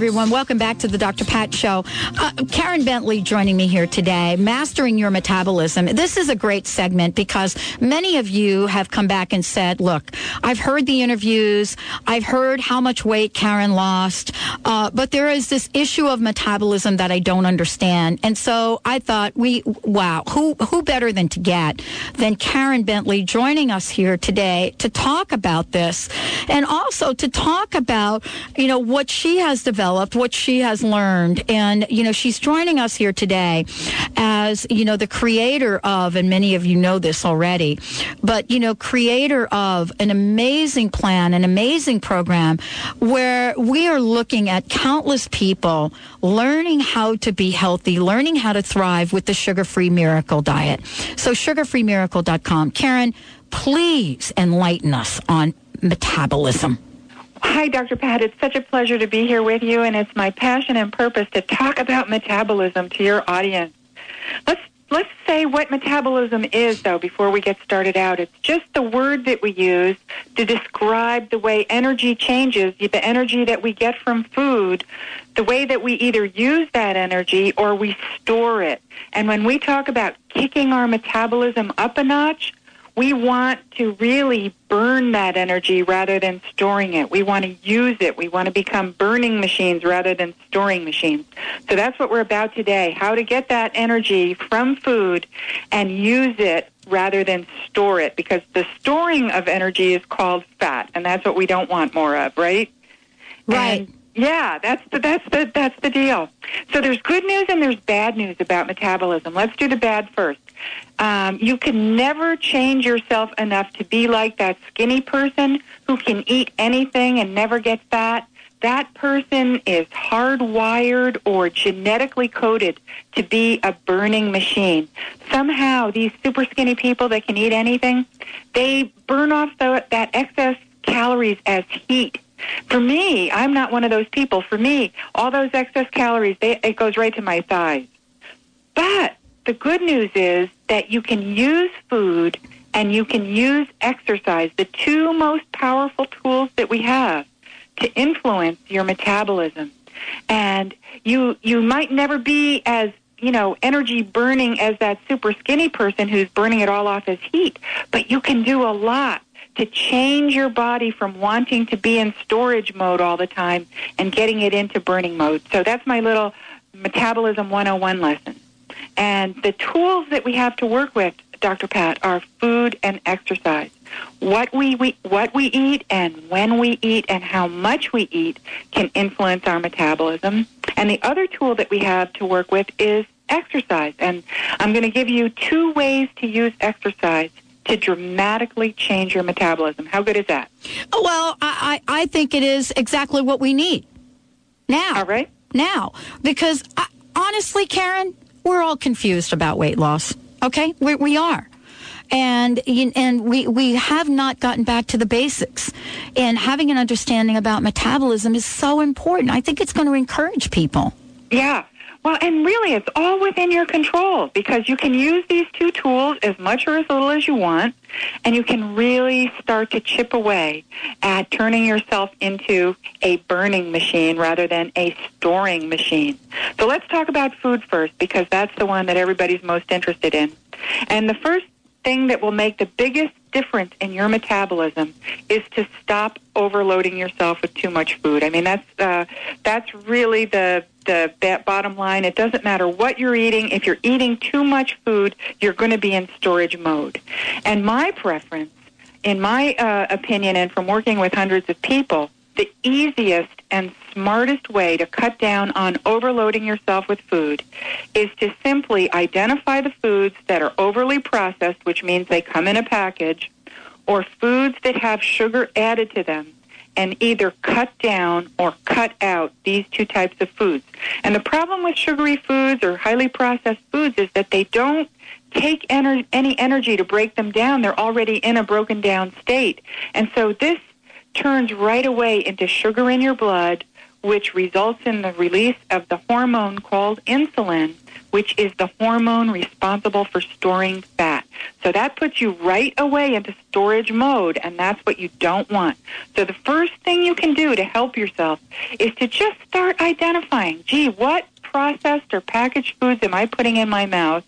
Everyone. Welcome back to the Dr. Pat Show. Uh, Karen Bentley joining me here today, Mastering Your Metabolism. This is a great segment because many of you have come back and said, look, I've heard the interviews, I've heard how much weight Karen lost, uh, but there is this issue of metabolism that I don't understand. And so I thought, we, wow, who, who better than to get than Karen Bentley joining us here today to talk about this and also to talk about, you know, what she has developed, what she has learned. And, you know, she's joining us here today as, you know, the creator of, and many of you know this already, but, you know, creator of an amazing plan, an amazing program where we are looking at countless people learning how to be healthy, learning how to thrive with the sugar free miracle diet. So sugarfreemiracle.com. Karen, please enlighten us on metabolism. Hi, Dr. Pat. It's such a pleasure to be here with you, and it's my passion and purpose to talk about metabolism to your audience. Let's let's say what metabolism is, though, before we get started out. It's just the word that we use to describe the way energy changes, the energy that we get from food, the way that we either use that energy or we store it. And when we talk about kicking our metabolism up a notch, we want to really burn that energy rather than storing it. We want to use it. We want to become burning machines rather than storing machines. So that's what we're about today how to get that energy from food and use it rather than store it because the storing of energy is called fat and that's what we don't want more of, right? Right. And yeah, that's the that's the that's the deal. So there's good news and there's bad news about metabolism. Let's do the bad first. Um, you can never change yourself enough to be like that skinny person who can eat anything and never get fat. That person is hardwired or genetically coded to be a burning machine. Somehow, these super skinny people that can eat anything, they burn off the, that excess calories as heat. For me, I'm not one of those people. For me, all those excess calories, they, it goes right to my thighs. But the good news is that you can use food and you can use exercise, the two most powerful tools that we have to influence your metabolism. And you you might never be as you know, energy burning as that super skinny person who's burning it all off as heat, but you can do a lot to change your body from wanting to be in storage mode all the time and getting it into burning mode. So that's my little metabolism 101 lesson. And the tools that we have to work with, Dr. Pat, are food and exercise. What we, we what we eat and when we eat and how much we eat can influence our metabolism. And the other tool that we have to work with is exercise. And I'm going to give you two ways to use exercise to dramatically change your metabolism. How good is that? Oh, well, I, I, I think it is exactly what we need now. All right. Now, because I, honestly, Karen, we're all confused about weight loss. Okay, we, we are. And and we we have not gotten back to the basics, and having an understanding about metabolism is so important. I think it's going to encourage people. Yeah, well, and really, it's all within your control because you can use these two tools as much or as little as you want, and you can really start to chip away at turning yourself into a burning machine rather than a storing machine. So let's talk about food first because that's the one that everybody's most interested in. And the first thing that will make the biggest difference in your metabolism is to stop overloading yourself with too much food. I mean, that's uh, that's really the the bottom line. It doesn't matter what you're eating. If you're eating too much food, you're going to be in storage mode. And my preference, in my uh, opinion, and from working with hundreds of people, the easiest and smartest way to cut down on overloading yourself with food is to simply identify the foods that are overly processed, which means they come in a package, or foods that have sugar added to them, and either cut down or cut out these two types of foods. And the problem with sugary foods or highly processed foods is that they don't take ener- any energy to break them down. They're already in a broken down state. And so this turns right away into sugar in your blood, which results in the release of the hormone called insulin, which is the hormone responsible for storing fat. So that puts you right away into storage mode, and that's what you don't want. So the first thing you can do to help yourself is to just start identifying, gee, what processed or packaged foods am I putting in my mouth?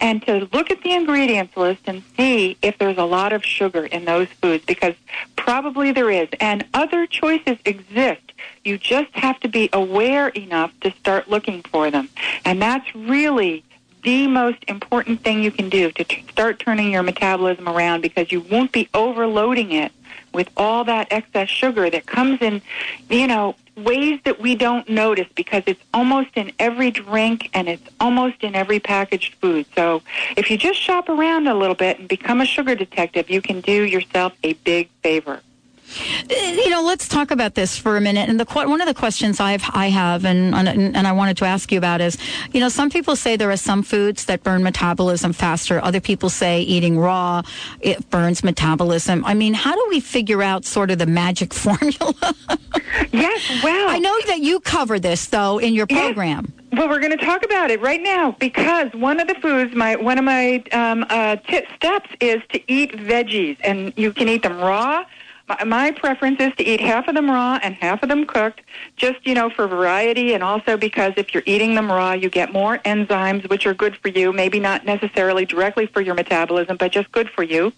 And to look at the ingredients list and see if there's a lot of sugar in those foods, because probably there is. And other choices exist. You just have to be aware enough to start looking for them. And that's really the most important thing you can do to t- start turning your metabolism around because you won't be overloading it with all that excess sugar that comes in, you know, ways that we don't notice because it's almost in every drink and it's almost in every packaged food. So if you just shop around a little bit and become a sugar detective, you can do yourself a big favor. You know, let's talk about this for a minute. And the one of the questions I've I have and, and I wanted to ask you about is, you know, some people say there are some foods that burn metabolism faster. Other people say eating raw it burns metabolism. I mean, how do we figure out sort of the magic formula? yes, well, I know that you cover this though in your program. Yes. Well, we're going to talk about it right now because one of the foods, my one of my um, uh, t- steps is to eat veggies, and you can eat them raw my preference is to eat half of them raw and half of them cooked, just, you know, for variety and also because if you're eating them raw, you get more enzymes, which are good for you, maybe not necessarily directly for your metabolism, but just good for you.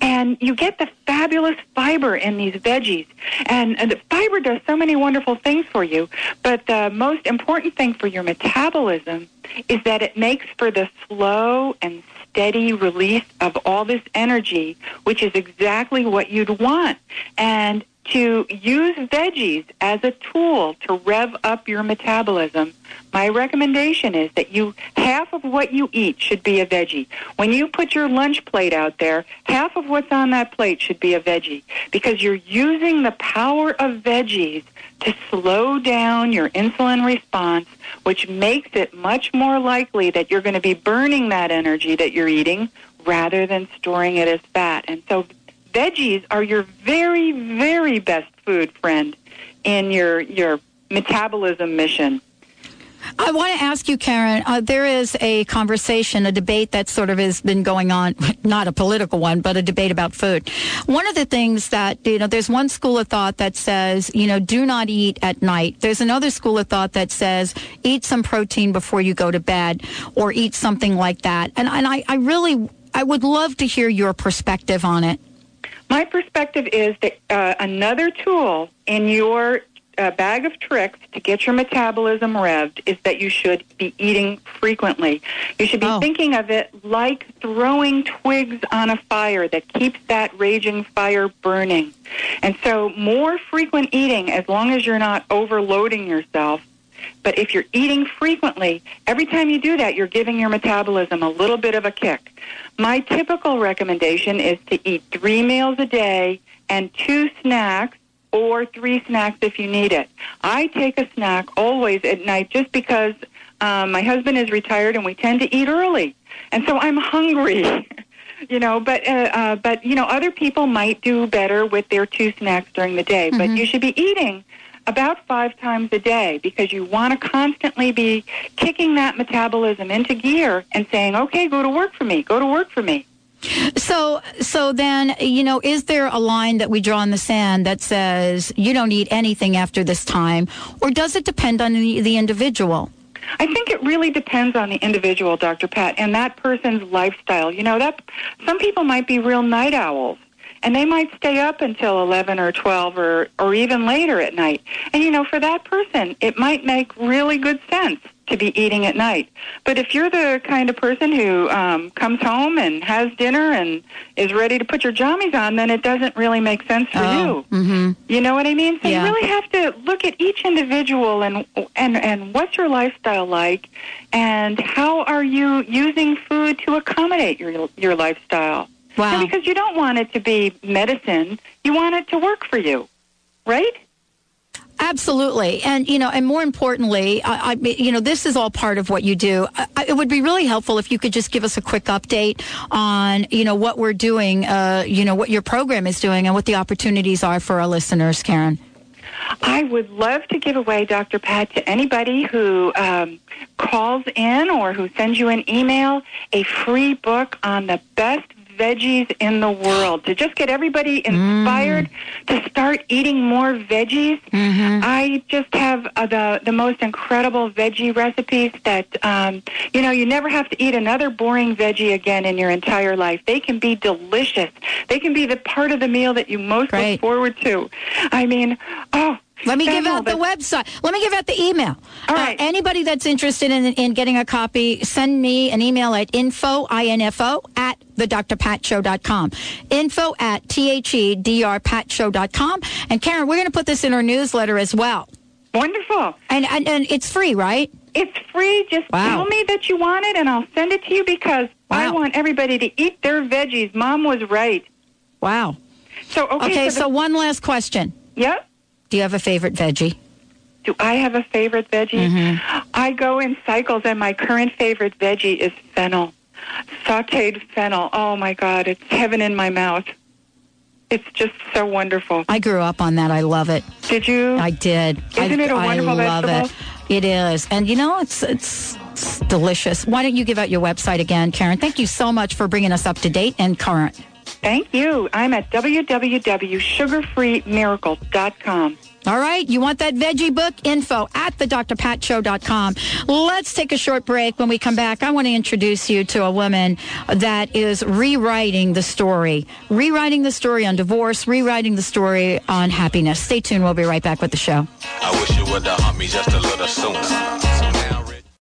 And you get the fabulous fiber in these veggies. And, and fiber does so many wonderful things for you, but the most important thing for your metabolism is that it makes for the slow and steady release of all this energy, which is exactly what you'd want. And to use veggies as a tool to rev up your metabolism, my recommendation is that you half of what you eat should be a veggie. When you put your lunch plate out there, half of what's on that plate should be a veggie because you're using the power of veggies to slow down your insulin response, which makes it much more likely that you're going to be burning that energy that you're eating rather than storing it as fat. And so veggies are your very, very best food friend in your, your metabolism mission. I want to ask you, Karen. Uh, there is a conversation, a debate that sort of has been going on, not a political one, but a debate about food. One of the things that, you know, there's one school of thought that says, you know, do not eat at night. There's another school of thought that says, eat some protein before you go to bed or eat something like that. And, and I, I really, I would love to hear your perspective on it. My perspective is that uh, another tool in your a bag of tricks to get your metabolism revved is that you should be eating frequently. You should be oh. thinking of it like throwing twigs on a fire that keeps that raging fire burning. And so more frequent eating, as long as you're not overloading yourself, but if you're eating frequently, every time you do that, you're giving your metabolism a little bit of a kick. My typical recommendation is to eat three meals a day and two snacks or three snacks if you need it. I take a snack always at night just because um, my husband is retired and we tend to eat early, and so I'm hungry. you know, but uh, uh, but you know, other people might do better with their two snacks during the day. Mm-hmm. But you should be eating about five times a day because you want to constantly be kicking that metabolism into gear and saying, "Okay, go to work for me. Go to work for me." So, so then, you know, is there a line that we draw in the sand that says you don't eat anything after this time, or does it depend on the, the individual? I think it really depends on the individual, Dr. Pat, and that person's lifestyle. You know, that some people might be real night owls and they might stay up until 11 or 12 or or even later at night. And you know, for that person, it might make really good sense to be eating at night. But if you're the kind of person who um, comes home and has dinner and is ready to put your jammies on, then it doesn't really make sense for oh, you. Mm-hmm. You know what I mean? So yeah. you really have to look at each individual and and and what's your lifestyle like, and how are you using food to accommodate your your lifestyle. Wow. And because you don't want it to be medicine, you want it to work for you, right? Absolutely, and you know, and more importantly, I, I, you know, this is all part of what you do. I, it would be really helpful if you could just give us a quick update on, you know, what we're doing, uh, you know, what your program is doing, and what the opportunities are for our listeners, Karen. I would love to give away Dr. Pat to anybody who um, calls in or who sends you an email a free book on the best veggies in the world to just get everybody inspired mm. to start eating more veggies. Mm-hmm. I just have uh, the the most incredible veggie recipes that um, you know you never have to eat another boring veggie again in your entire life. They can be delicious. They can be the part of the meal that you most Great. look forward to. I mean, oh, let me give out the website. Let me give out the email. All right. Uh, anybody that's interested in, in getting a copy, send me an email at info, I-N-F-O, at thedrpatshow.com. Info at T-H-E-D-R patshow.com. And Karen, we're going to put this in our newsletter as well. Wonderful. And, and, and it's free, right? It's free. Just wow. tell me that you want it and I'll send it to you because wow. I want everybody to eat their veggies. Mom was right. Wow. So, okay. Okay, so, the, so one last question. Yep. Do you have a favorite veggie? Do I have a favorite veggie? Mm-hmm. I go in cycles, and my current favorite veggie is fennel. Sauteed fennel. Oh my God, it's heaven in my mouth. It's just so wonderful. I grew up on that. I love it. Did you? I did. Isn't I, it a wonderful I love vegetable? it. It is, and you know, it's it's it's delicious. Why don't you give out your website again, Karen? Thank you so much for bringing us up to date and current. Thank you. I'm at www.sugarfreemiracle.com. All right. You want that veggie book? Info at thedrpatshow.com. Let's take a short break. When we come back, I want to introduce you to a woman that is rewriting the story, rewriting the story on divorce, rewriting the story on happiness. Stay tuned. We'll be right back with the show. I wish you would have me just a little sooner.